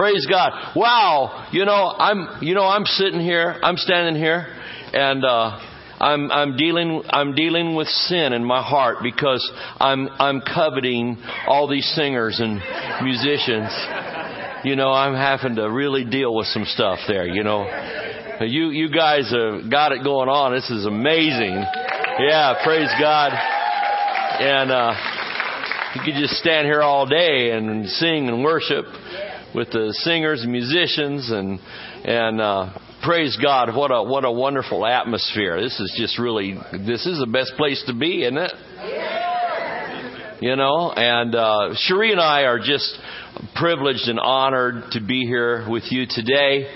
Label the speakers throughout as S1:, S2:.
S1: Praise God. Wow. You know, I'm, you know, I'm sitting here, I'm standing here, and, uh, I'm, I'm dealing, I'm dealing with sin in my heart because I'm, I'm coveting all these singers and musicians. You know, I'm having to really deal with some stuff there, you know. You, you guys have got it going on. This is amazing. Yeah, praise God. And, uh, you could just stand here all day and sing and worship with the singers and musicians and and uh, praise God. What a what a wonderful atmosphere. This is just really this is the best place to be, isn't it? You know, and uh, Cherie and I are just privileged and honored to be here with you today,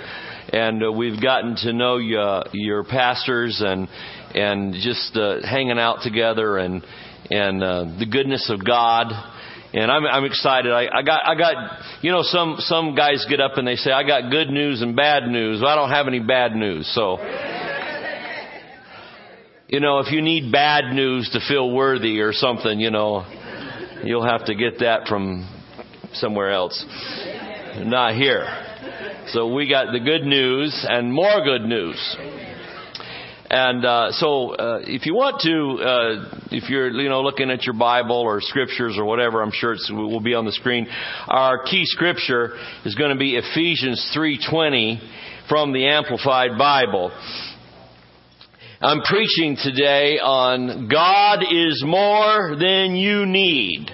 S1: and uh, we've gotten to know you, uh, your pastors and and just uh, hanging out together and and uh, the goodness of God and I'm, I'm excited. I, I got, I got, you know, some, some guys get up and they say, I got good news and bad news. Well, I don't have any bad news. So, you know, if you need bad news to feel worthy or something, you know, you'll have to get that from somewhere else. Not here. So we got the good news and more good news. And uh, so, uh, if you want to, uh, if you're you know looking at your Bible or scriptures or whatever, I'm sure it will be on the screen. Our key scripture is going to be Ephesians 3:20 from the Amplified Bible. I'm preaching today on God is more than you need.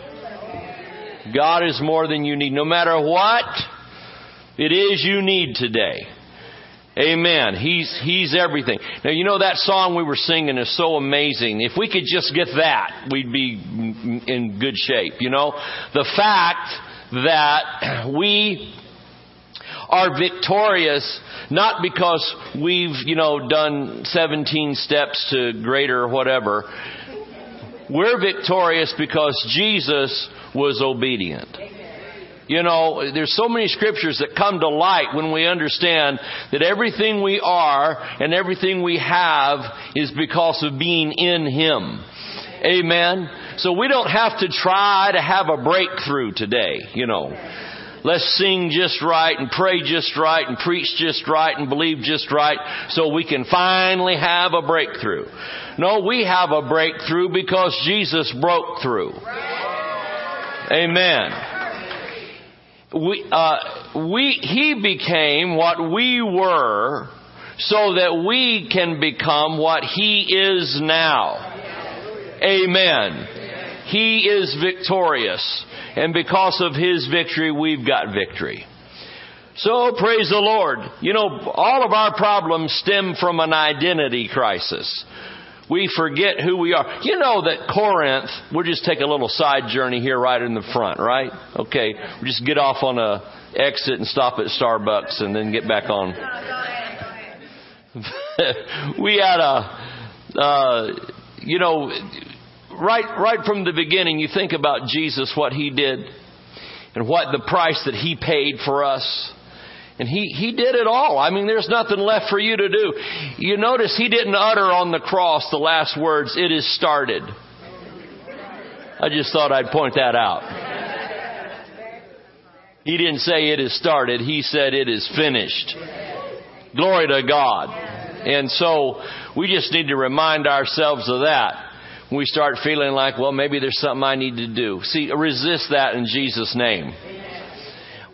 S1: God is more than you need. No matter what it is you need today. Amen. He's, He's everything. Now, you know that song we were singing is so amazing. If we could just get that, we'd be in good shape. You know, the fact that we are victorious not because we've, you know, done 17 steps to greater whatever. We're victorious because Jesus was obedient. You know, there's so many scriptures that come to light when we understand that everything we are and everything we have is because of being in Him. Amen. So we don't have to try to have a breakthrough today, you know. Let's sing just right and pray just right and preach just right and believe just right so we can finally have a breakthrough. No, we have a breakthrough because Jesus broke through. Amen we, uh, we, he became what we were so that we can become what he is now. Amen. He is victorious. And because of his victory, we've got victory. So praise the Lord. You know, all of our problems stem from an identity crisis we forget who we are. You know that Corinth, we'll just take a little side journey here right in the front, right? Okay. We'll just get off on a exit and stop at Starbucks and then get back on. we had a, uh, you know, right, right from the beginning, you think about Jesus, what he did and what the price that he paid for us. And he, he did it all. I mean, there's nothing left for you to do. You notice he didn't utter on the cross the last words, it is started. I just thought I'd point that out. He didn't say it is started. He said it is finished. Glory to God. And so we just need to remind ourselves of that we start feeling like, well, maybe there's something I need to do. See, resist that in Jesus' name.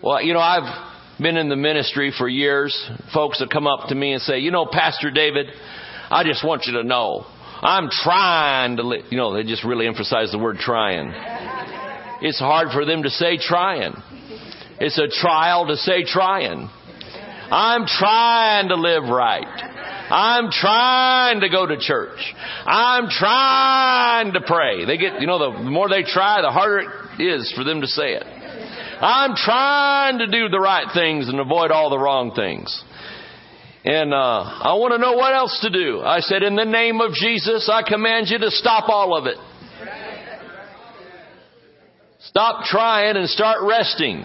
S1: Well, you know, I've been in the ministry for years. Folks that come up to me and say, you know, Pastor David, I just want you to know, I'm trying to, li-. you know, they just really emphasize the word trying. It's hard for them to say trying. It's a trial to say trying. I'm trying to live right. I'm trying to go to church. I'm trying to pray. They get, you know, the more they try, the harder it is for them to say it. I'm trying to do the right things and avoid all the wrong things. And uh, I want to know what else to do. I said, In the name of Jesus, I command you to stop all of it. Stop trying and start resting.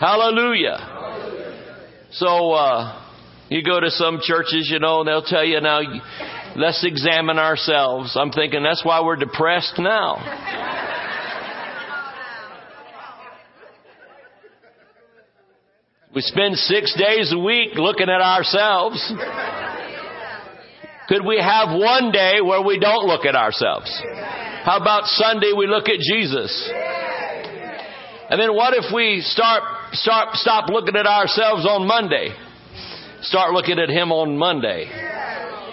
S1: Hallelujah. So, uh, you go to some churches, you know, and they'll tell you now, let's examine ourselves. I'm thinking that's why we're depressed now. We spend six days a week looking at ourselves. Could we have one day where we don't look at ourselves? How about Sunday we look at Jesus? And then what if we start, start, stop looking at ourselves on Monday? Start looking at Him on Monday.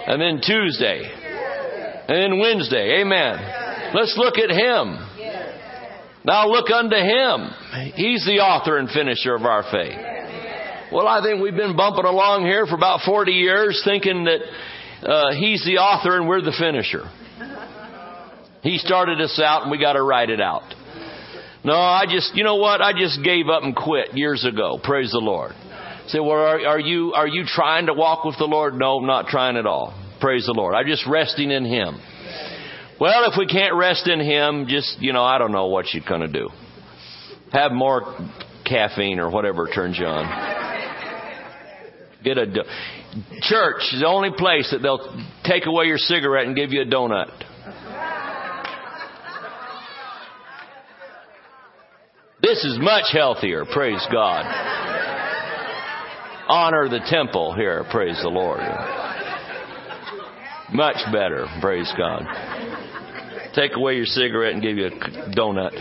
S1: And then Tuesday. And then Wednesday. Amen. Let's look at Him. Now look unto Him. He's the author and finisher of our faith. Well, I think we've been bumping along here for about 40 years thinking that uh, He's the author and we're the finisher. He started us out and we got to write it out. No, I just, you know what? I just gave up and quit years ago. Praise the Lord. Say, well, are, are you, are you trying to walk with the Lord? No, I'm not trying at all. Praise the Lord. I'm just resting in Him. Well, if we can't rest in Him, just, you know, I don't know what you're going to do. Have more caffeine or whatever turns you on. Get a do- church is the only place that they'll take away your cigarette and give you a donut. This is much healthier, praise God. Honor the temple here, praise the Lord. Much better, praise God. Take away your cigarette and give you a donut.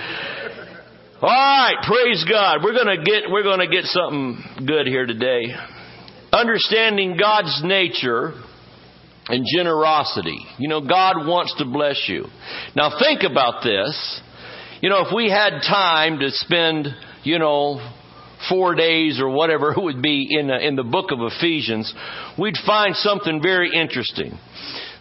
S1: All right, praise God. We're to get we're going to get something good here today. Understanding God's nature and generosity. You know, God wants to bless you. Now think about this. You know, if we had time to spend, you know, four days or whatever it would be in, uh, in the book of Ephesians, we'd find something very interesting.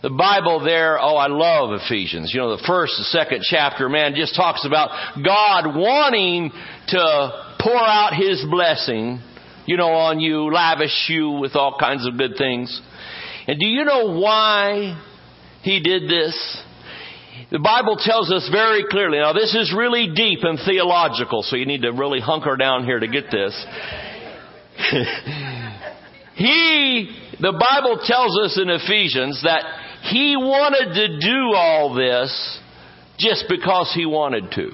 S1: The Bible there, oh, I love Ephesians. You know, the first, the second chapter, man, just talks about God wanting to pour out His blessing, you know, on you, lavish you with all kinds of good things. And do you know why He did this? The Bible tells us very clearly. Now this is really deep and theological, so you need to really hunker down here to get this. he, the Bible tells us in Ephesians that he wanted to do all this just because he wanted to.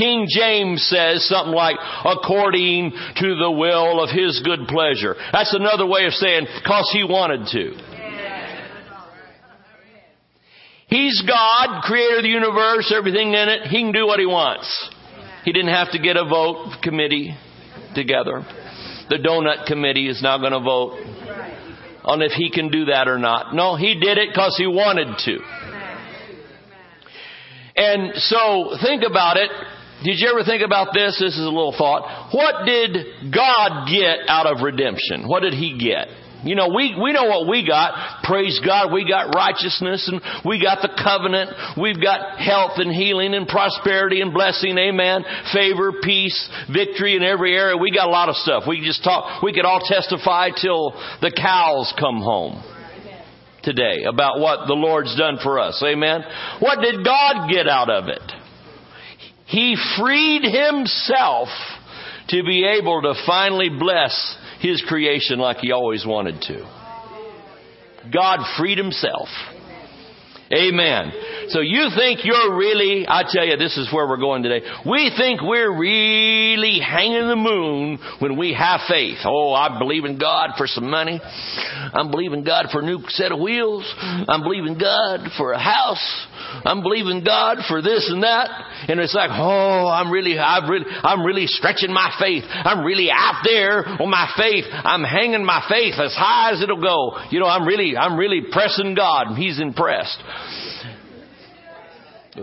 S1: King James says something like, according to the will of his good pleasure. That's another way of saying, because he wanted to. He's God, creator of the universe, everything in it. He can do what he wants. He didn't have to get a vote committee together. The donut committee is now going to vote on if he can do that or not. No, he did it because he wanted to. And so think about it. Did you ever think about this? This is a little thought. What did God get out of redemption? What did he get? You know, we, we know what we got. Praise God. We got righteousness and we got the covenant. We've got health and healing and prosperity and blessing. Amen. Favor, peace, victory in every area. We got a lot of stuff. We just talk, we could all testify till the cows come home today about what the Lord's done for us. Amen. What did God get out of it? He freed himself to be able to finally bless his creation like he always wanted to. God freed himself. Amen. So you think you're really, I tell you, this is where we're going today. We think we're really hanging the moon when we have faith. Oh, I believe in God for some money. I'm believing God for a new set of wheels. I'm believing God for a house. I'm believing God for this and that. And it's like, oh, I'm really, I'm really, I'm really stretching my faith. I'm really out there on my faith. I'm hanging my faith as high as it'll go. You know, I'm really, I'm really pressing God and He's impressed.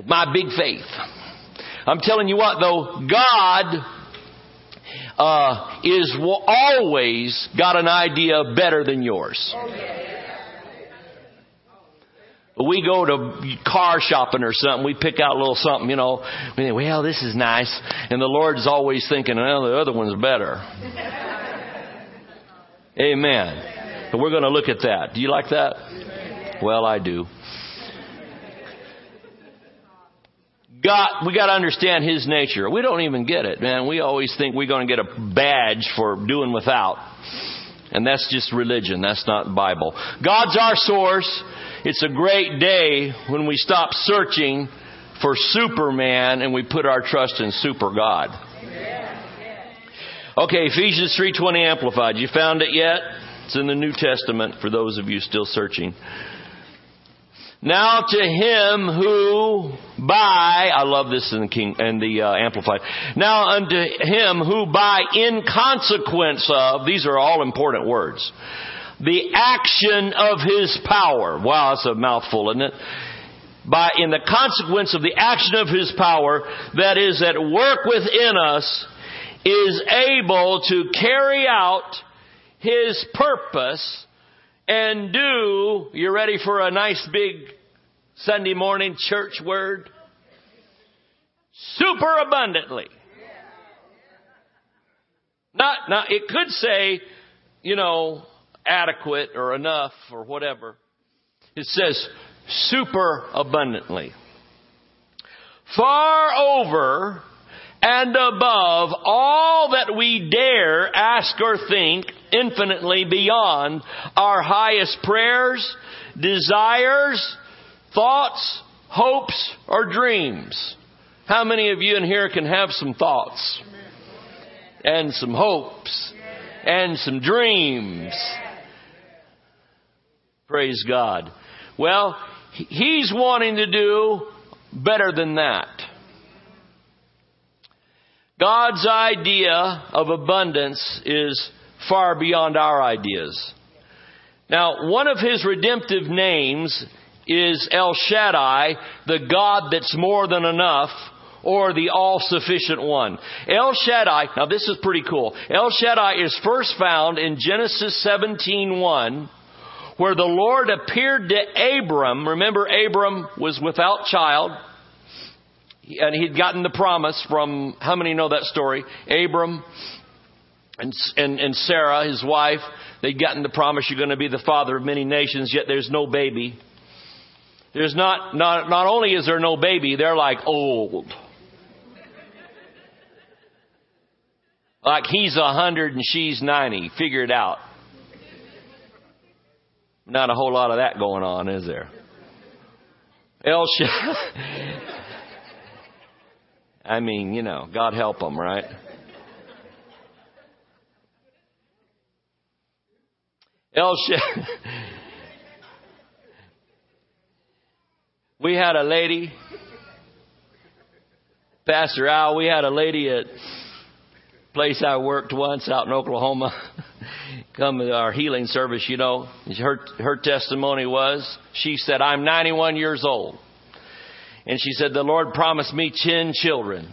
S1: My big faith. I'm telling you what though, God uh, is always got an idea better than yours. We go to car shopping or something, we pick out a little something, you know, we think, well, this is nice. And the Lord's always thinking, well, the other one's better. Amen. But we're going to look at that. Do you like that? Well, I do. God, we got to understand His nature. We don't even get it, man. We always think we're going to get a badge for doing without. And that's just religion. That's not the Bible. God's our source. It's a great day when we stop searching for Superman and we put our trust in Super God. Okay, Ephesians 3:20 amplified. You found it yet? It's in the New Testament for those of you still searching. Now to him who by, I love this in the King and the uh, Amplified. Now unto him who by in consequence of, these are all important words, the action of his power. Wow, that's a mouthful, isn't it? By in the consequence of the action of his power that is at work within us is able to carry out his purpose and do, you ready for a nice big Sunday morning church word? Super abundantly. Not, not, it could say, you know, adequate or enough or whatever. It says super abundantly. Far over and above all that we dare ask or think, infinitely beyond our highest prayers, desires, thoughts, hopes, or dreams. How many of you in here can have some thoughts and some hopes and some dreams? Praise God. Well, He's wanting to do better than that. God's idea of abundance is far beyond our ideas. Now, one of his redemptive names is El Shaddai, the God that's more than enough, or the all-sufficient one. El Shaddai, now this is pretty cool. El Shaddai is first found in Genesis 17:1, where the Lord appeared to Abram. Remember, Abram was without child and he'd gotten the promise from, how many know that story? Abram and, and, and Sarah, his wife, they'd gotten the promise you're going to be the father of many nations, yet there's no baby. There's not, not, not only is there no baby, they're like old. Like he's a hundred and she's ninety. Figure it out. Not a whole lot of that going on, is there? El I mean, you know, God help them, right? El We had a lady, Pastor Al, we had a lady at place I worked once out in Oklahoma come to our healing service, you know. Her, her testimony was, she said, I'm 91 years old. And she said, the Lord promised me 10 children.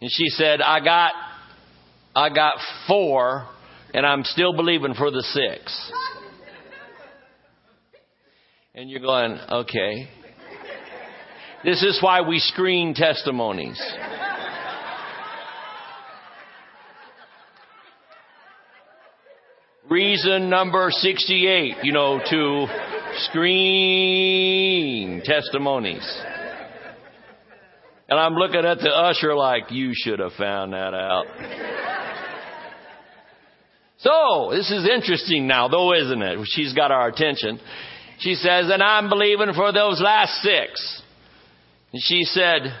S1: And she said, I got, I got four and I'm still believing for the six. And you're going, okay. This is why we screen testimonies. Reason number 68, you know, to screen testimonies. And I'm looking at the usher like, you should have found that out. So, this is interesting now, though, isn't it? She's got our attention. She says, and I'm believing for those last six. And she said,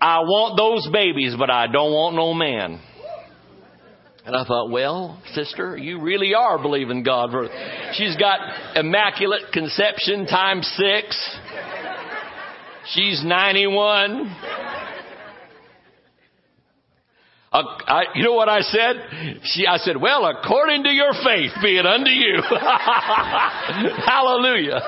S1: I want those babies, but I don't want no man. And I thought, well, sister, you really are believing God for. She's got immaculate conception times six. She's 91. Uh, I, you know what I said? She, I said, well, according to your faith, be it unto you. Hallelujah.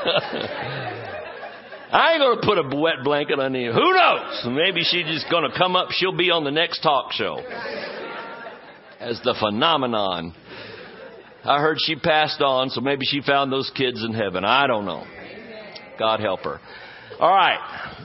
S1: I ain't gonna put a wet blanket on you. Who knows? Maybe she's just gonna come up. She'll be on the next talk show as the phenomenon. I heard she passed on, so maybe she found those kids in heaven. I don't know. God help her. All right.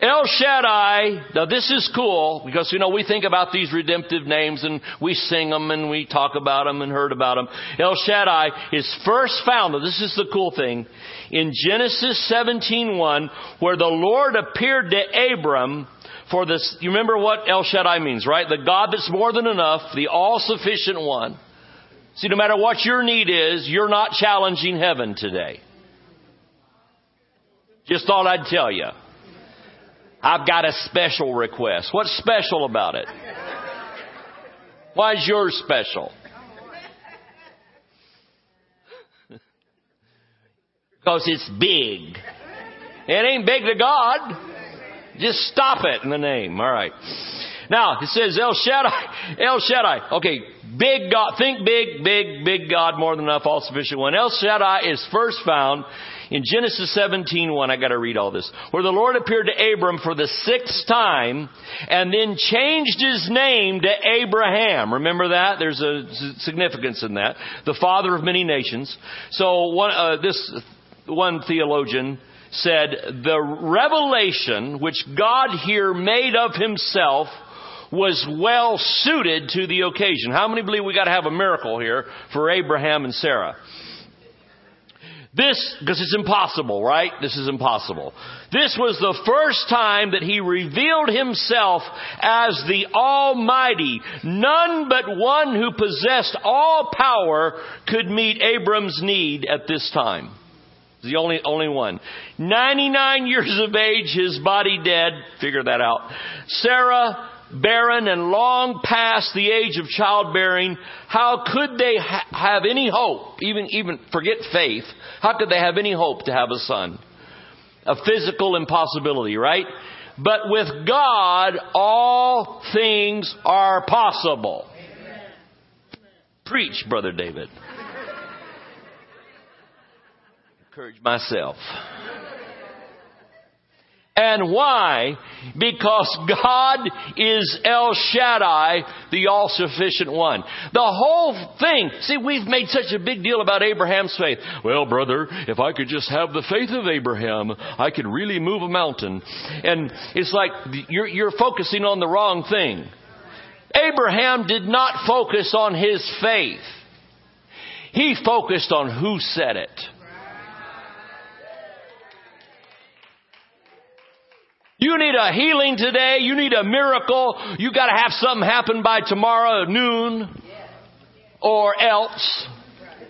S1: El Shaddai, now this is cool because, you know, we think about these redemptive names and we sing them and we talk about them and heard about them. El Shaddai is first found, this is the cool thing, in Genesis 17.1 where the Lord appeared to Abram for this, you remember what El Shaddai means, right? The God that's more than enough, the all-sufficient one. See, no matter what your need is, you're not challenging heaven today. Just thought I'd tell you. I've got a special request. What's special about it? Why is yours special? Because it's big. It ain't big to God. Just stop it in the name. All right. Now, it says El Shaddai, El Shaddai. Okay, big God. Think big, big, big God, more than enough, all sufficient one. El Shaddai is first found in Genesis 17:1. I got to read all this. Where the Lord appeared to Abram for the sixth time and then changed his name to Abraham. Remember that? There's a significance in that. The father of many nations. So one, uh, this one theologian said the revelation which God here made of himself was well suited to the occasion. How many believe we got to have a miracle here for Abraham and Sarah? This, because it's impossible, right? This is impossible. This was the first time that he revealed himself as the Almighty. None but one who possessed all power could meet Abram's need at this time. The only, only one. 99 years of age, his body dead. Figure that out. Sarah barren and long past the age of childbearing, how could they ha- have any hope, even, even forget faith, how could they have any hope to have a son? A physical impossibility, right? But with God, all things are possible. Preach, Brother David. Encourage myself. And why? Because God is El Shaddai, the all sufficient one. The whole thing, see, we've made such a big deal about Abraham's faith. Well, brother, if I could just have the faith of Abraham, I could really move a mountain. And it's like you're, you're focusing on the wrong thing. Abraham did not focus on his faith. He focused on who said it. You need a healing today. You need a miracle. You got to have something happen by tomorrow at noon or else.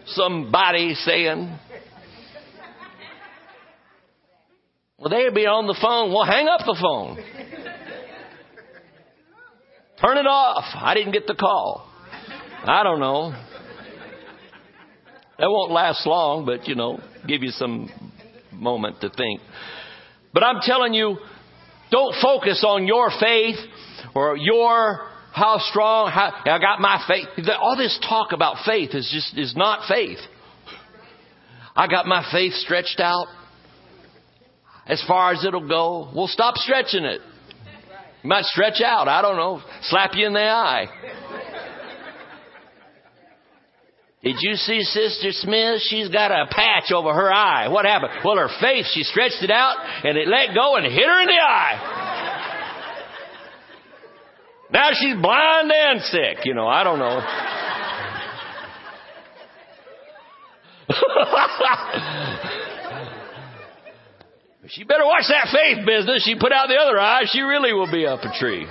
S1: Somebody saying. Well, they'd be on the phone. Well, hang up the phone. Turn it off. I didn't get the call. I don't know. That won't last long, but you know, give you some moment to think. But I'm telling you, don't focus on your faith or your how strong, how, I got my faith. All this talk about faith is just, is not faith. I got my faith stretched out as far as it'll go. We'll stop stretching it. You might stretch out. I don't know. Slap you in the eye. Did you see Sister Smith? She's got a patch over her eye. What happened? Well, her face, she stretched it out and it let go and hit her in the eye. Now she's blind and sick. You know, I don't know. she better watch that faith business. She put out the other eye, she really will be up a tree.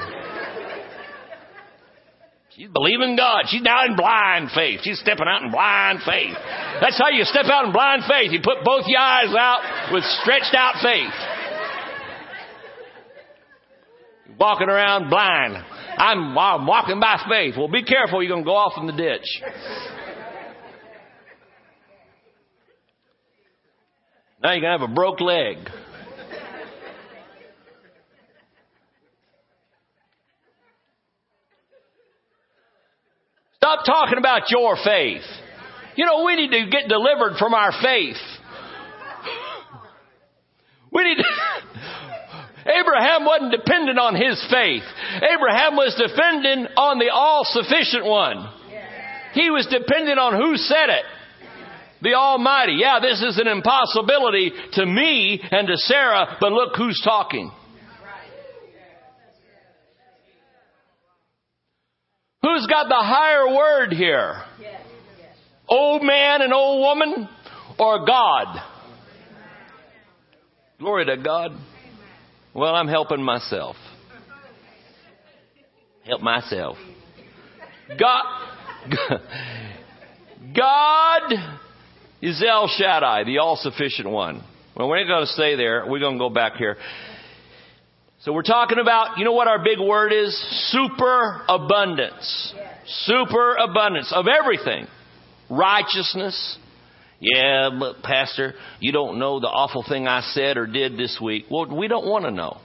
S1: She's believing God. She's now in blind faith. She's stepping out in blind faith. That's how you step out in blind faith. You put both your eyes out with stretched out faith. Walking around blind. I'm, I'm walking by faith. Well, be careful. You're going to go off in the ditch. Now you're going to have a broke leg. Stop talking about your faith. You know, we need to get delivered from our faith. We need to, Abraham wasn't dependent on his faith. Abraham was dependent on the all sufficient one. He was dependent on who said it. The Almighty. Yeah, this is an impossibility to me and to Sarah, but look who's talking. Who's got the higher word here? Old man and old woman or God? Glory to God. Well, I'm helping myself. Help myself. God, God is El Shaddai, the all sufficient one. Well, we're not going to stay there. We're going to go back here. So we're talking about, you know what our big word is? Superabundance. Superabundance of everything. Righteousness. Yeah, but Pastor, you don't know the awful thing I said or did this week. Well, we don't want to know.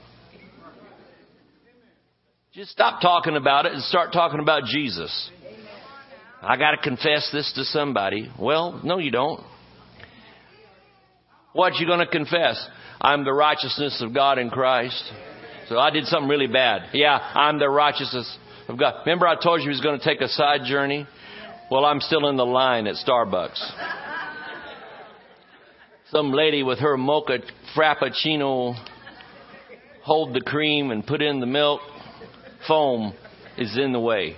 S1: Just stop talking about it and start talking about Jesus. I got to confess this to somebody. Well, no, you don't. What you going to confess? I'm the righteousness of God in Christ. So I did something really bad. Yeah, I'm the righteousness of God. Remember I told you he was going to take a side journey? Well, I'm still in the line at Starbucks. Some lady with her mocha frappuccino hold the cream and put in the milk foam is in the way.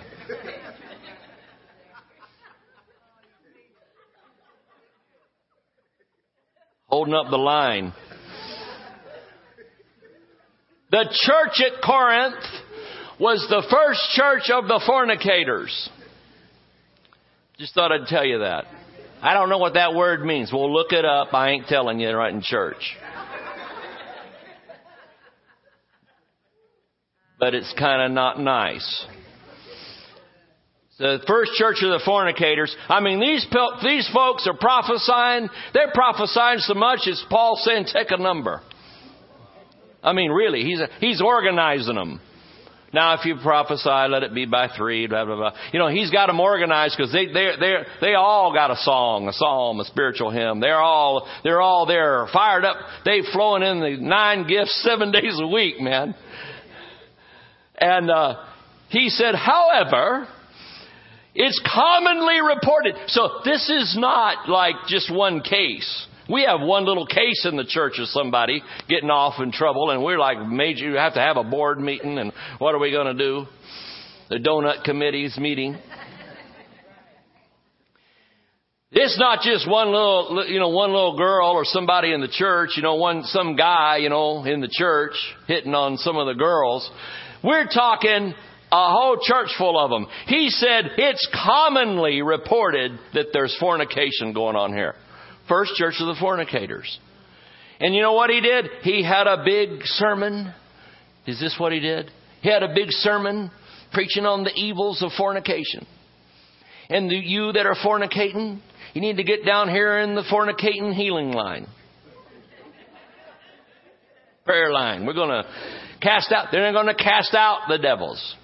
S1: Holding up the line. The church at Corinth was the first church of the fornicators. Just thought I'd tell you that. I don't know what that word means. Well, look it up. I ain't telling you right in church. But it's kind of not nice. The first church of the fornicators. I mean, these these folks are prophesying. They're prophesying so much as Paul saying, "Take a number." I mean, really, he's, he's organizing them. Now, if you prophesy, let it be by three, blah, blah, blah. You know, he's got them organized because they, they, they, they all got a song, a psalm, a spiritual hymn. They're all, they're all there, fired up. They've flown in the nine gifts seven days a week, man. And, uh, he said, however, it's commonly reported. So this is not like just one case. We have one little case in the church of somebody getting off in trouble, and we're like, major, you have to have a board meeting, and what are we going to do? The donut committee's meeting. It's not just one little, you know, one little girl or somebody in the church, you know, one, some guy, you know, in the church hitting on some of the girls. We're talking a whole church full of them. He said it's commonly reported that there's fornication going on here. First Church of the Fornicators. And you know what he did? He had a big sermon. Is this what he did? He had a big sermon preaching on the evils of fornication. And the, you that are fornicating, you need to get down here in the fornicating healing line. Prayer line. We're going to cast out, they're going to cast out the devils.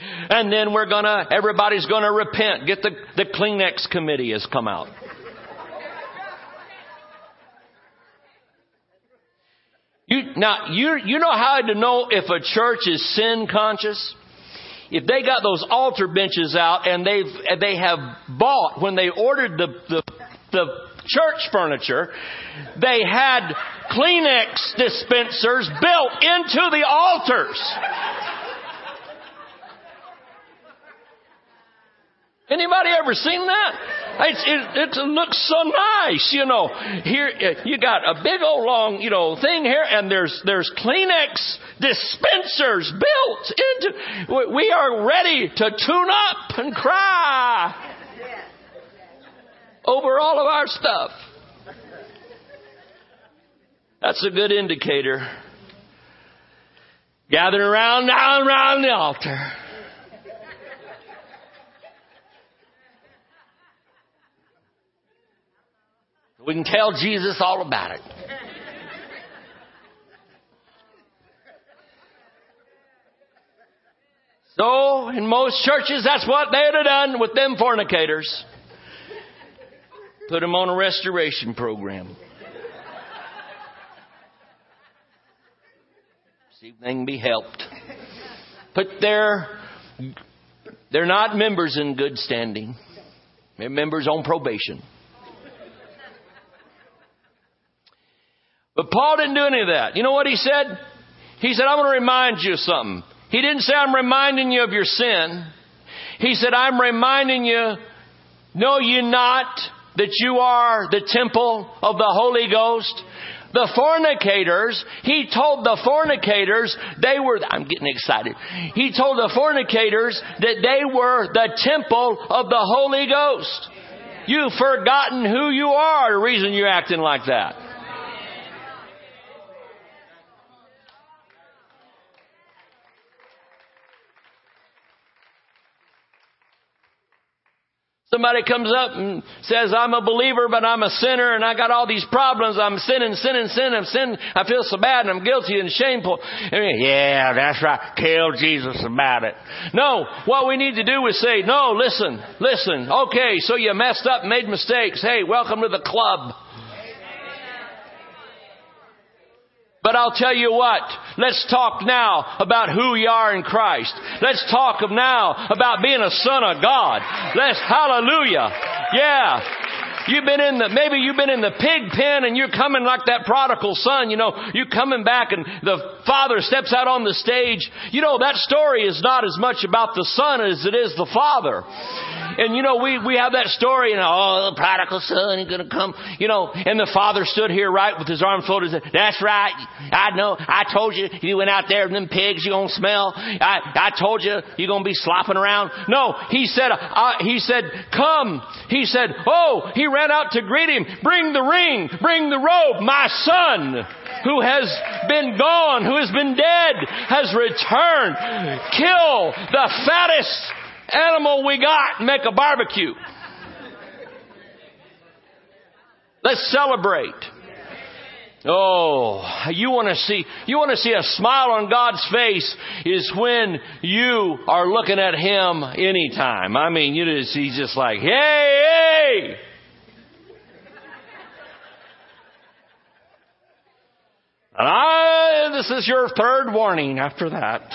S1: And then we're going to, everybody's going to repent. Get the, the Kleenex committee has come out. You, now, you, you know how to know if a church is sin conscious? If they got those altar benches out and they've, they have bought, when they ordered the, the, the church furniture, they had Kleenex dispensers built into the altars. Anybody ever seen that? It, it, it, looks so nice, you know. Here, uh, you got a big old long, you know, thing here, and there's there's Kleenex dispensers built into. We are ready to tune up and cry over all of our stuff. That's a good indicator. Gathering around now around the altar. We can tell Jesus all about it. So, in most churches, that's what they'd have done with them fornicators. Put them on a restoration program. See if they can be helped. Put their, they're not members in good standing. They're members on probation. But Paul didn't do any of that. You know what he said? He said, I'm going to remind you of something. He didn't say, I'm reminding you of your sin. He said, I'm reminding you, know you not that you are the temple of the Holy Ghost? The fornicators, he told the fornicators they were, I'm getting excited. He told the fornicators that they were the temple of the Holy Ghost. You've forgotten who you are, the reason you're acting like that. Somebody comes up and says, I'm a believer, but I'm a sinner and I got all these problems. I'm sinning, sinning, sinning, I'm sinning. I feel so bad and I'm guilty and shameful. And yeah, that's right. Tell Jesus about it. No, what we need to do is say, no, listen, listen. Okay, so you messed up, made mistakes. Hey, welcome to the club. But I'll tell you what, let's talk now about who you are in Christ. Let's talk now about being a son of God. Let's, hallelujah. Yeah. You've been in the, maybe you've been in the pig pen and you're coming like that prodigal son, you know, you're coming back and the father steps out on the stage. You know, that story is not as much about the son as it is the father. And you know, we, we have that story, and oh, the prodigal son is gonna come, you know, and the father stood here right with his arms folded and said, that's right, I know, I told you, you went out there and them pigs, you're gonna smell. I, I told you, you're gonna be slopping around. No, he said, uh, he said, come. He said, oh, he ran out to greet him. Bring the ring, bring the robe, my son who has been gone, who has been dead, has returned. Kill the fattest animal we got and make a barbecue. Let's celebrate. Oh, you want to see, you want to see a smile on God's face is when you are looking at Him anytime. I mean, you just, He's just like, hey, hey! And I, this is your third warning after that.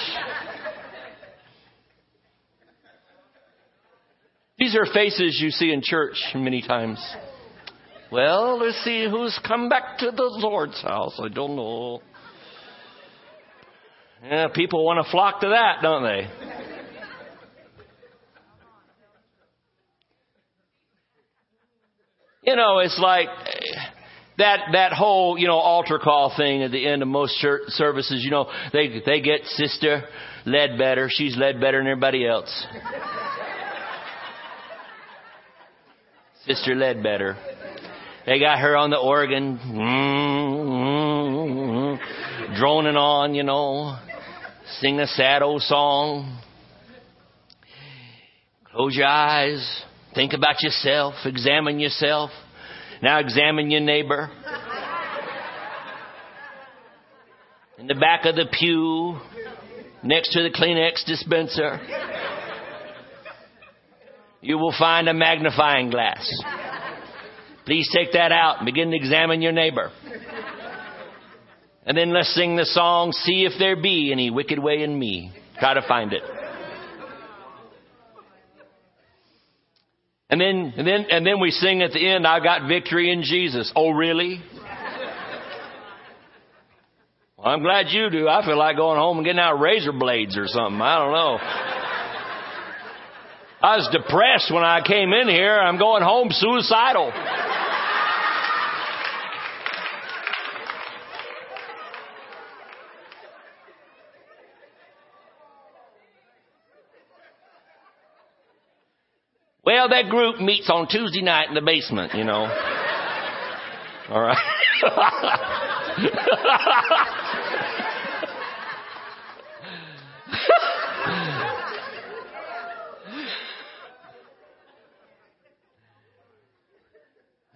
S1: These are faces you see in church many times. Well, let's see who's come back to the Lord's house. I don't know. Yeah, people want to flock to that, don't they? You know, it's like that that whole you know altar call thing at the end of most church services. You know, they they get Sister Ledbetter. She's led better than everybody else. Sister Ledbetter. They got her on the organ, mm-hmm, droning on, you know, sing a sad old song. Close your eyes, think about yourself, examine yourself. Now examine your neighbor. In the back of the pew, next to the Kleenex dispenser you will find a magnifying glass. Please take that out and begin to examine your neighbor. And then let's sing the song, See If There Be Any Wicked Way in Me. Try to find it. And then, and then, and then we sing at the end, I got victory in Jesus. Oh, really? Well, I'm glad you do. I feel like going home and getting out razor blades or something. I don't know. I was depressed when I came in here. I'm going home suicidal. That group meets on Tuesday night in the basement, you know. All right.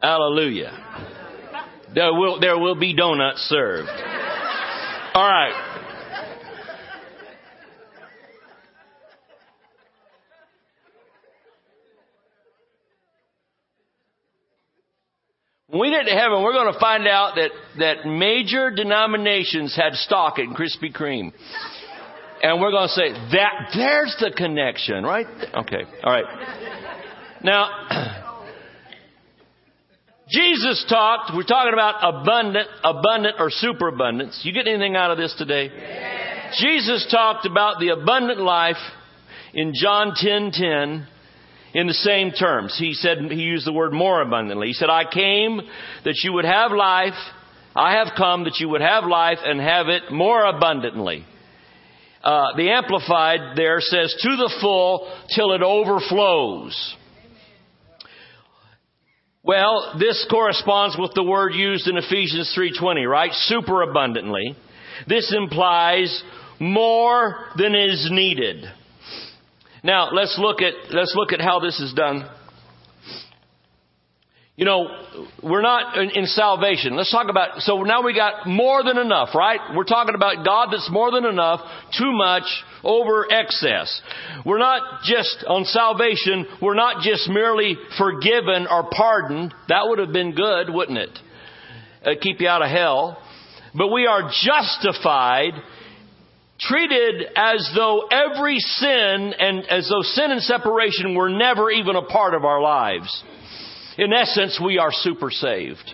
S1: Hallelujah. There will, there will be donuts served. All right. When we get to heaven, we're going to find out that, that major denominations had stock in Krispy Kreme. And we're going to say, that, there's the connection, right? Okay. All right. Now, Jesus talked, we're talking about abundant, abundant or superabundance. You get anything out of this today? Yes. Jesus talked about the abundant life in John 10:10 10, 10, in the same terms. He said he used the word more abundantly. He said, "I came that you would have life. I have come that you would have life and have it more abundantly." Uh, the Amplified there says, "To the full till it overflows." Well, this corresponds with the word used in Ephesians 3:20, right? Super abundantly. This implies more than is needed. Now, let's look at let's look at how this is done. You know, we're not in, in, salvation. Let's talk about, so now we got more than enough, right? We're talking about God that's more than enough, too much, over excess. We're not just on salvation, we're not just merely forgiven or pardoned. That would have been good, wouldn't it? Uh, keep you out of hell. But we are justified, treated as though every sin and as though sin and separation were never even a part of our lives. In essence, we are super saved.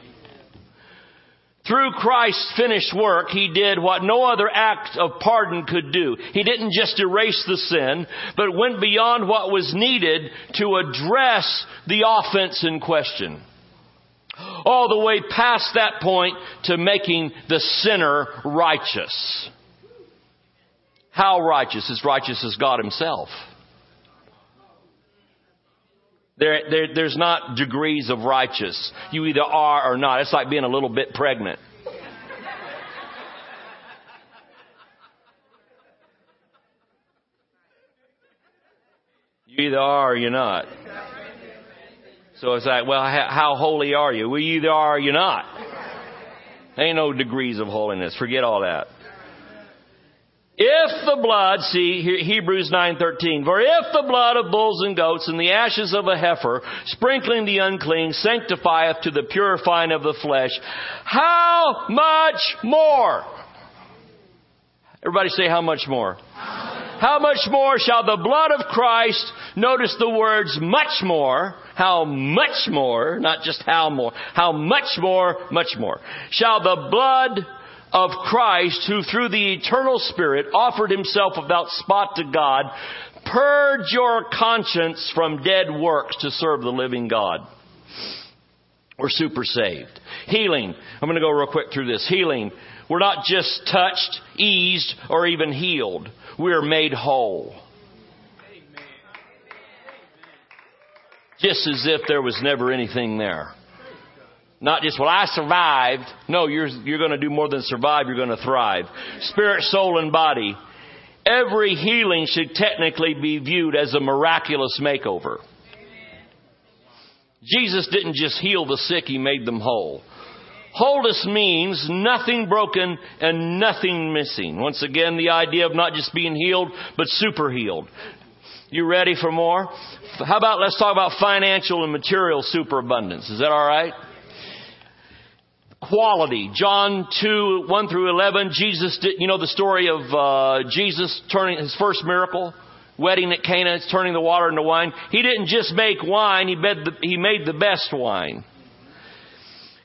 S1: Through Christ's finished work, He did what no other act of pardon could do. He didn't just erase the sin, but went beyond what was needed to address the offense in question. All the way past that point to making the sinner righteous. How righteous? As righteous as God Himself. There, there, there's not degrees of righteous. You either are or not. It's like being a little bit pregnant. You either are or you're not. So it's like, well, how holy are you? Well, you either are or you're not. Ain't no degrees of holiness. Forget all that. If the blood, see Hebrews 9:13, for if the blood of bulls and goats and the ashes of a heifer, sprinkling the unclean, sanctifieth to the purifying of the flesh, how much more? Everybody say how much more? How much more shall the blood of Christ, notice the words much more, how much more, not just how more, how much more, much more, shall the blood of Christ who through the eternal Spirit offered himself without spot to God, purge your conscience from dead works to serve the living God. We're super saved. Healing. I'm going to go real quick through this. Healing. We're not just touched, eased, or even healed. We are made whole. Just as if there was never anything there. Not just, well, I survived. No, you're, you're going to do more than survive. You're going to thrive. Spirit, soul, and body. Every healing should technically be viewed as a miraculous makeover. Jesus didn't just heal the sick, He made them whole. Wholeness means nothing broken and nothing missing. Once again, the idea of not just being healed, but super healed. You ready for more? How about let's talk about financial and material superabundance. Is that alright? Quality. John 2, 1 through 11, Jesus did, you know the story of uh, Jesus turning his first miracle? Wedding at Cana, it's turning the water into wine. He didn't just make wine, he made the, he made the best wine.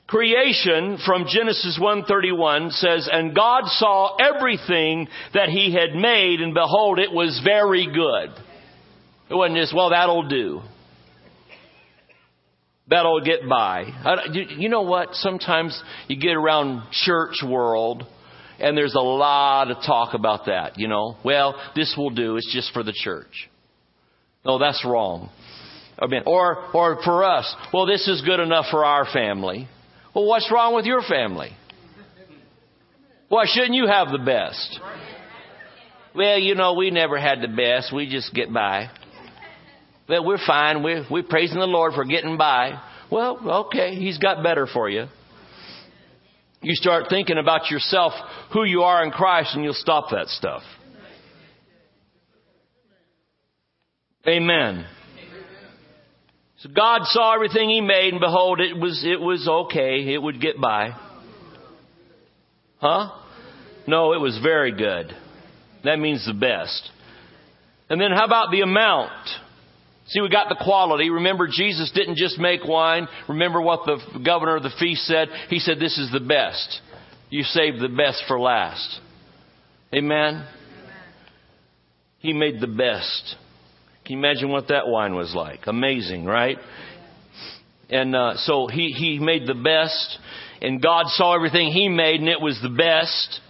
S1: Creation from Genesis 1:31 says, "And God saw everything that he had made and behold it was very good." It wasn't just, well, that'll do that'll get by. Uh, you know what? Sometimes you get around church world and there's a lot of talk about that, you know. Well, this will do. It's just for the church. No, that's wrong. I mean, or, or for us, well, this is good enough for our family. Well, what's wrong with your family? Why shouldn't you have the best? Well, you know, we never had the best. We just get by. Well, we're fine. We're, we're praising the Lord for getting by. Well, okay, He's got better for you. You start thinking about yourself, who you are in Christ, and you'll stop that stuff. Amen. So God saw everything He made, and behold, it was, it was okay. It would get by. Huh? No, it was very good. That means the best. And then how about the amount? See, we got the quality. Remember, Jesus didn't just make wine. Remember what the governor of the feast said? He said, This is the best. You saved the best for last. Amen? He made the best. Can you imagine what that wine was like? Amazing, right? And uh, so he, he made the best, and God saw everything He made, and it was the best.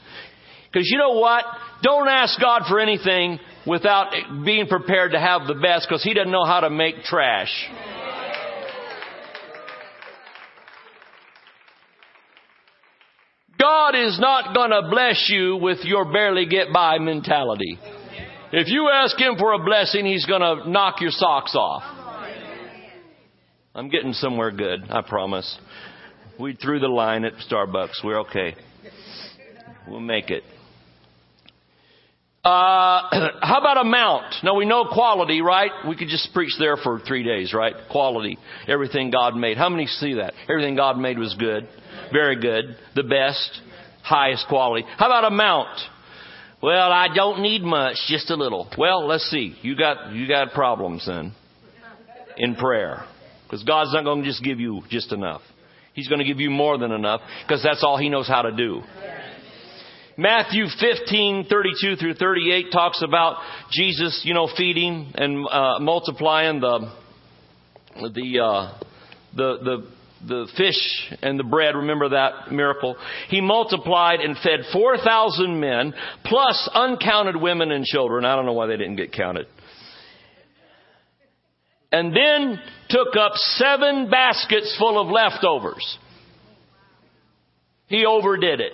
S1: Because you know what? Don't ask God for anything without being prepared to have the best because he doesn't know how to make trash. God is not going to bless you with your barely get by mentality. If you ask Him for a blessing, He's going to knock your socks off. I'm getting somewhere good, I promise. We threw the line at Starbucks. We're okay. We'll make it. Uh, how about amount? Now we know quality, right? We could just preach there for three days, right? Quality. Everything God made. How many see that? Everything God made was good. Very good. The best. Highest quality. How about amount? Well, I don't need much, just a little. Well, let's see. You got, you got problems then. In prayer. Because God's not going to just give you just enough. He's going to give you more than enough because that's all He knows how to do. Matthew 15, 32 through 38 talks about Jesus, you know, feeding and uh, multiplying the, the, uh, the, the, the fish and the bread. Remember that miracle? He multiplied and fed 4,000 men plus uncounted women and children. I don't know why they didn't get counted and then took up seven baskets full of leftovers. He overdid it.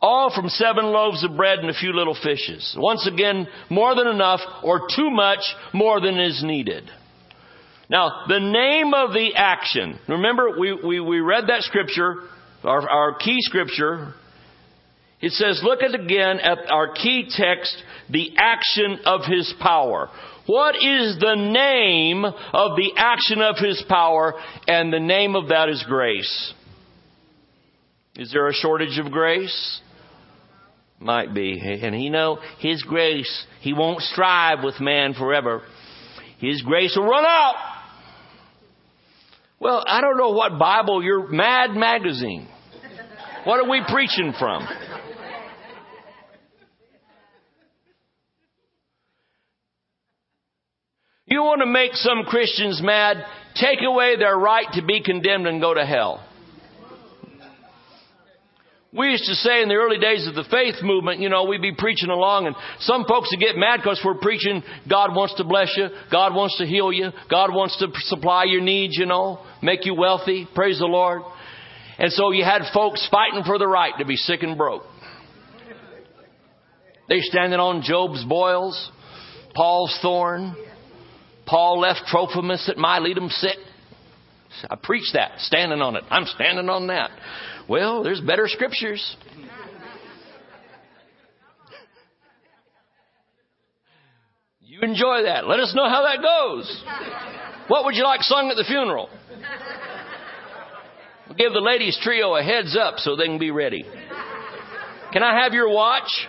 S1: All from seven loaves of bread and a few little fishes. Once again, more than enough or too much more than is needed. Now, the name of the action. Remember, we, we, we read that scripture, our, our key scripture. It says, look at again at our key text, the action of his power. What is the name of the action of His power? And the name of that is grace. Is there a shortage of grace? Might be. And He know His grace, He won't strive with man forever. His grace will run out. Well, I don't know what Bible you're, Mad Magazine. What are we preaching from? You want to make some Christians mad? Take away their right to be condemned and go to hell. We used to say in the early days of the faith movement, you know, we'd be preaching along and some folks would get mad because we're preaching God wants to bless you, God wants to heal you, God wants to supply your needs, you know, make you wealthy, praise the Lord. And so you had folks fighting for the right to be sick and broke. They standing on Job's boils, Paul's thorn, Paul left Trophimus at Miletum sick. I preach that, standing on it. I'm standing on that. Well, there's better scriptures. You enjoy that. Let us know how that goes. What would you like sung at the funeral? We'll give the ladies trio a heads up so they can be ready. Can I have your watch?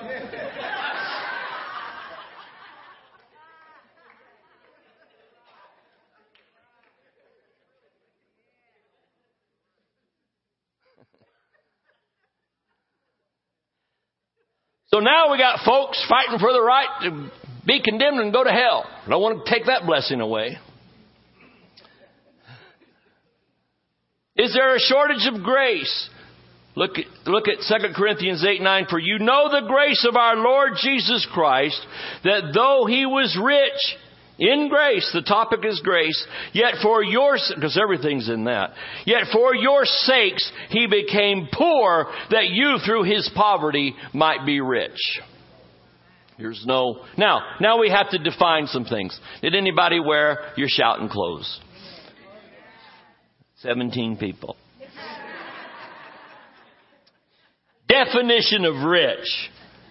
S1: So now we got folks fighting for the right to be condemned and go to hell. I don't want to take that blessing away. Is there a shortage of grace? Look, look at 2 Corinthians 8 9. For you know the grace of our Lord Jesus Christ, that though he was rich, in grace, the topic is grace, yet for your, because everything's in that, yet for your sakes he became poor that you through his poverty might be rich. Here's no, now, now we have to define some things. Did anybody wear your shouting clothes? 17 people. Definition of rich.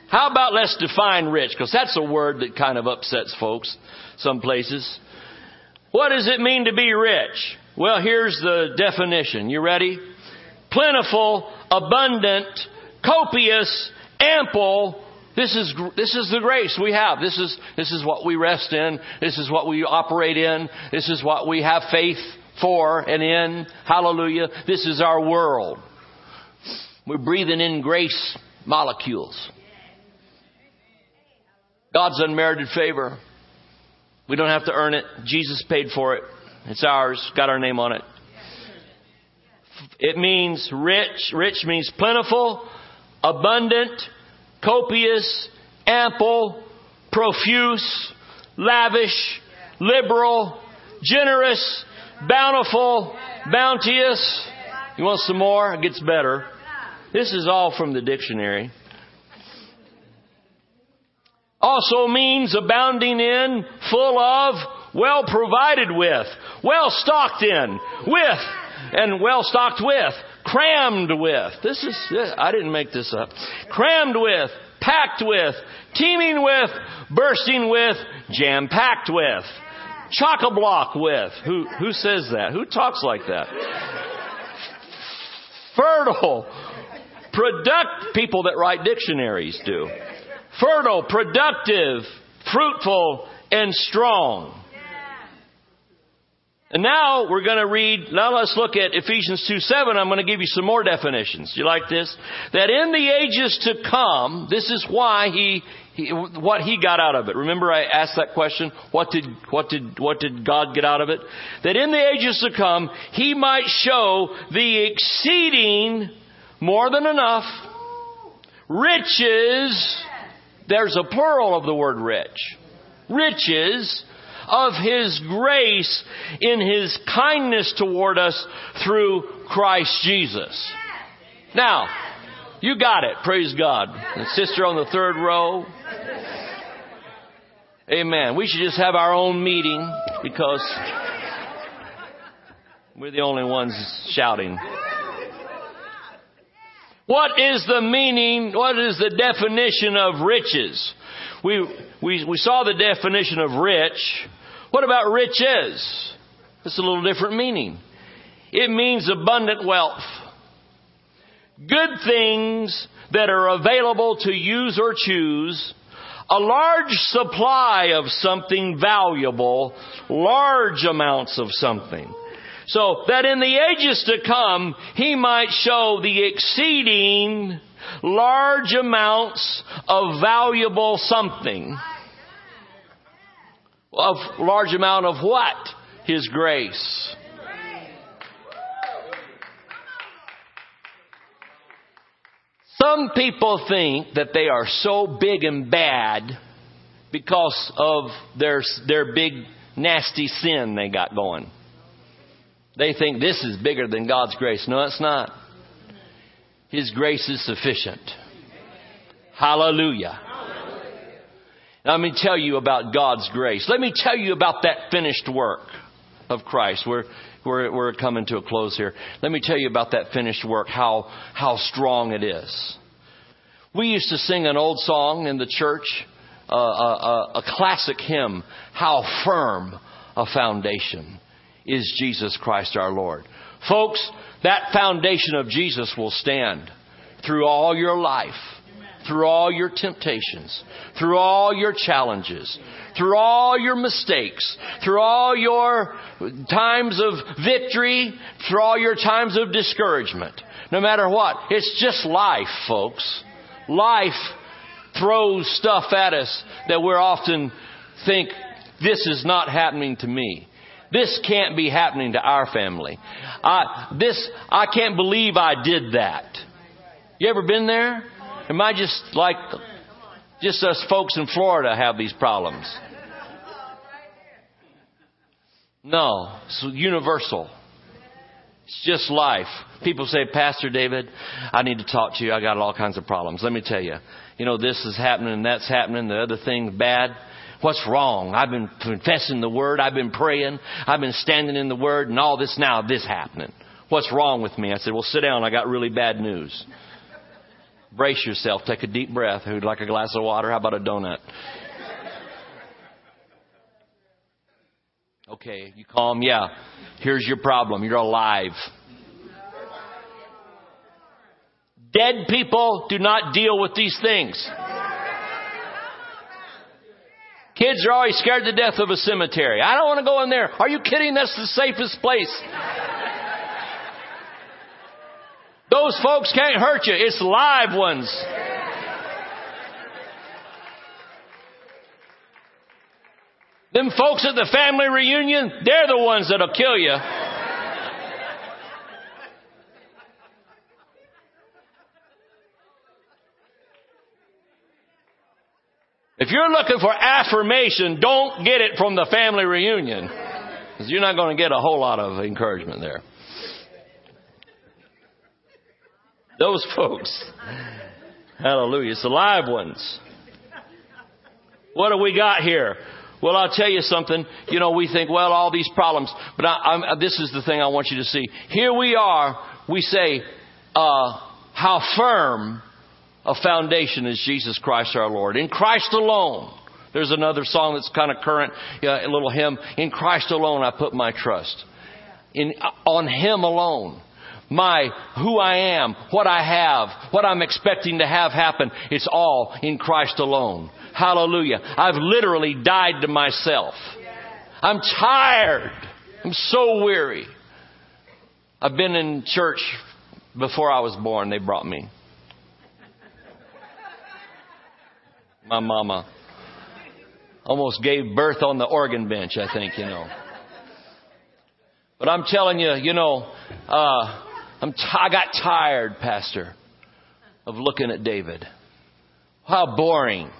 S1: How about let's define rich? Because that's a word that kind of upsets folks some places. What does it mean to be rich? Well, here's the definition. You ready? Plentiful, abundant, copious, ample. This is, this is the grace we have. This is, this is what we rest in. This is what we operate in. This is what we have faith for and in. Hallelujah. This is our world. We're breathing in grace molecules. God's unmerited favor. We don't have to earn it. Jesus paid for it. It's ours. Got our name on it. It means rich. Rich means plentiful, abundant, copious, ample, profuse, lavish, liberal, generous, bountiful, bounteous. You want some more? It gets better. This is all from the dictionary also means abounding in, full of, well provided with, well stocked in, with, and well stocked with, crammed with. This is, I didn't make this up. Crammed with, packed with, teeming with, bursting with, jam packed with, chock a block with. Who, who says that? Who talks like that? Fertile, product, people that write dictionaries do. Fertile, productive, fruitful, and strong. And now we're going to read, now let's look at Ephesians 2 7. I'm going to give you some more definitions. You like this? That in the ages to come, this is why he, he, what he got out of it. Remember I asked that question? What did, what did, what did God get out of it? That in the ages to come, he might show the exceeding, more than enough, riches, there's a plural of the word rich, riches, of His grace in His kindness toward us through Christ Jesus. Now, you got it. Praise God. And sister on the third row. Amen. We should just have our own meeting because we're the only ones shouting. What is the meaning, what is the definition of riches? We, we, we saw the definition of rich. What about riches? It's a little different meaning. It means abundant wealth. Good things that are available to use or choose. A large supply of something valuable. Large amounts of something. So that in the ages to come, he might show the exceeding large amounts of valuable something of large amount of what? His grace. Some people think that they are so big and bad because of their, their big nasty sin they got going. They think this is bigger than God's grace. No, it's not. His grace is sufficient. Hallelujah. Let me tell you about God's grace. Let me tell you about that finished work of Christ. We're, we're, we're coming to a close here. Let me tell you about that finished work, how, how strong it is. We used to sing an old song in the church, uh, a, a, a classic hymn, How Firm a Foundation is Jesus Christ our Lord. Folks, that foundation of Jesus will stand through all your life through all your temptations, through all your challenges, through all your mistakes, through all your times of victory, through all your times of discouragement. No matter what. It's just life, folks. Life throws stuff at us that we're often think, this is not happening to me. This can't be happening to our family. I, this, I can't believe I did that. You ever been there? Am I just like just us folks in Florida have these problems? No, it's universal. It's just life. People say, Pastor David, I need to talk to you. I got all kinds of problems. Let me tell you. You know, this is happening that's happening. The other thing's bad. What's wrong? I've been confessing the word. I've been praying. I've been standing in the word and all this now, this happening. What's wrong with me? I said, well, sit down. I got really bad news. Brace yourself. Take a deep breath. Who'd like a glass of water? How about a donut? Okay, you calm? Yeah. Here's your problem. You're alive. Dead people do not deal with these things. Kids are always scared to death of a cemetery. I don't want to go in there. Are you kidding? That's the safest place. Those folks can't hurt you. It's live ones. Them folks at the family reunion, they're the ones that'll kill you. If you're looking for affirmation, don't get it from the family reunion. Because you're not going to get a whole lot of encouragement there. Those folks. Hallelujah. It's the live ones. What do we got here? Well, I'll tell you something. You know, we think, well, all these problems, but I, I'm, this is the thing I want you to see. Here we are. We say, uh, how firm a foundation is Jesus Christ our Lord. In Christ alone. There's another song that's kind of current, a little hymn. In Christ alone I put my trust. In, on Him alone. My, who I am, what I have, what I'm expecting to have happen, it's all in Christ alone. Hallelujah. I've literally died to myself. I'm tired. I'm so weary. I've been in church before I was born. They brought me. My mama almost gave birth on the organ bench, I think, you know. But I'm telling you, you know, uh, I'm t- I got tired, Pastor, of looking at David. How boring.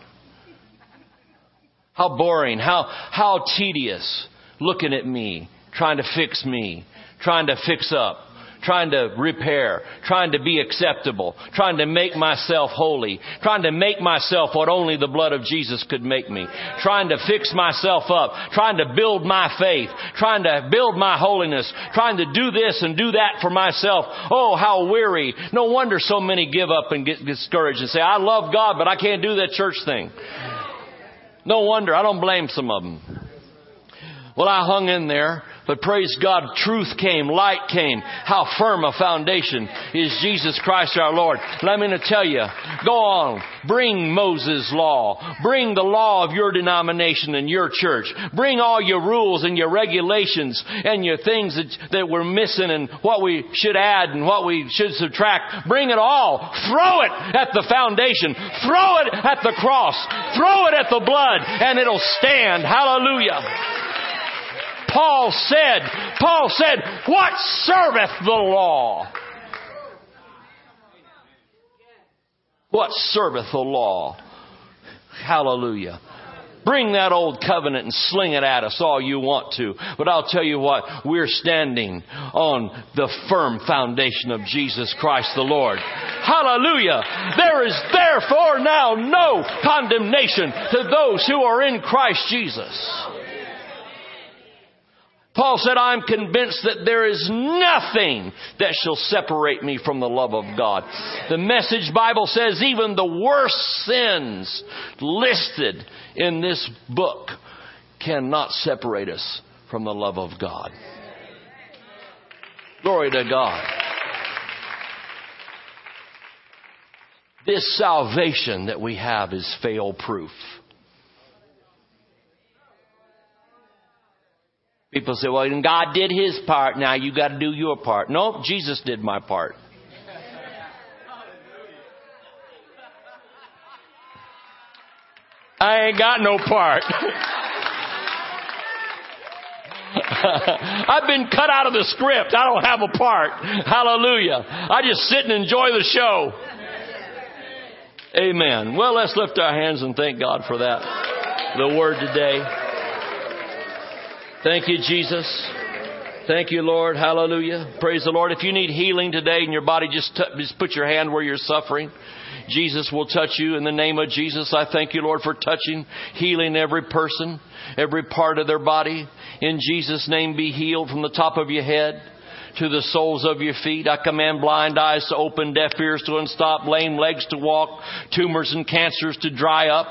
S1: How boring. How, how tedious looking at me, trying to fix me, trying to fix up trying to repair, trying to be acceptable, trying to make myself holy, trying to make myself what only the blood of Jesus could make me, trying to fix myself up, trying to build my faith, trying to build my holiness, trying to do this and do that for myself. Oh, how weary. No wonder so many give up and get discouraged and say, I love God, but I can't do that church thing. No wonder. I don't blame some of them. Well, I hung in there but praise God, truth came, light came. How firm a foundation is Jesus Christ our Lord. Let me tell you, go on, bring Moses' law. Bring the law of your denomination and your church. Bring all your rules and your regulations and your things that, that we're missing and what we should add and what we should subtract. Bring it all. Throw it at the foundation. Throw it at the cross. Throw it at the blood and it'll stand. Hallelujah. Paul said, Paul said, what serveth the law? What serveth the law? Hallelujah. Bring that old covenant and sling it at us all you want to. But I'll tell you what, we're standing on the firm foundation of Jesus Christ the Lord. Hallelujah. There is therefore now no condemnation to those who are in Christ Jesus. Paul said, I'm convinced that there is nothing that shall separate me from the love of God. The message Bible says even the worst sins listed in this book cannot separate us from the love of God. Glory to God. This salvation that we have is fail proof. People say, well, God did his part, now you gotta do your part. No, nope, Jesus did my part. I ain't got no part. I've been cut out of the script. I don't have a part. Hallelujah. I just sit and enjoy the show. Amen. Well, let's lift our hands and thank God for that. The word today. Thank you, Jesus. Thank you, Lord. Hallelujah. Praise the Lord. If you need healing today in your body, just, t- just put your hand where you're suffering. Jesus will touch you in the name of Jesus. I thank you, Lord, for touching, healing every person, every part of their body. In Jesus' name, be healed from the top of your head to the soles of your feet. I command blind eyes to open, deaf ears to unstop, lame legs to walk, tumors and cancers to dry up.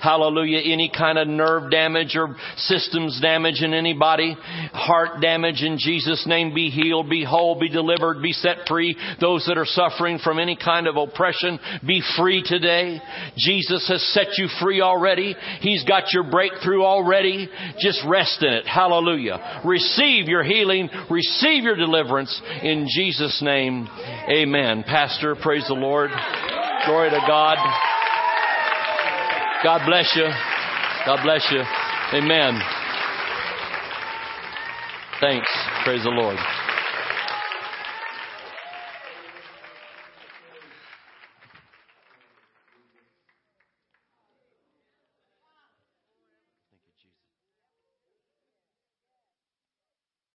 S1: Hallelujah. Any kind of nerve damage or systems damage in anybody, heart damage in Jesus' name, be healed, be whole, be delivered, be set free. Those that are suffering from any kind of oppression, be free today. Jesus has set you free already. He's got your breakthrough already. Just rest in it. Hallelujah. Receive your healing, receive your deliverance in Jesus' name. Amen. Pastor, praise the Lord. Glory to God. God bless you. God bless you. Amen. Thanks. Praise the Lord.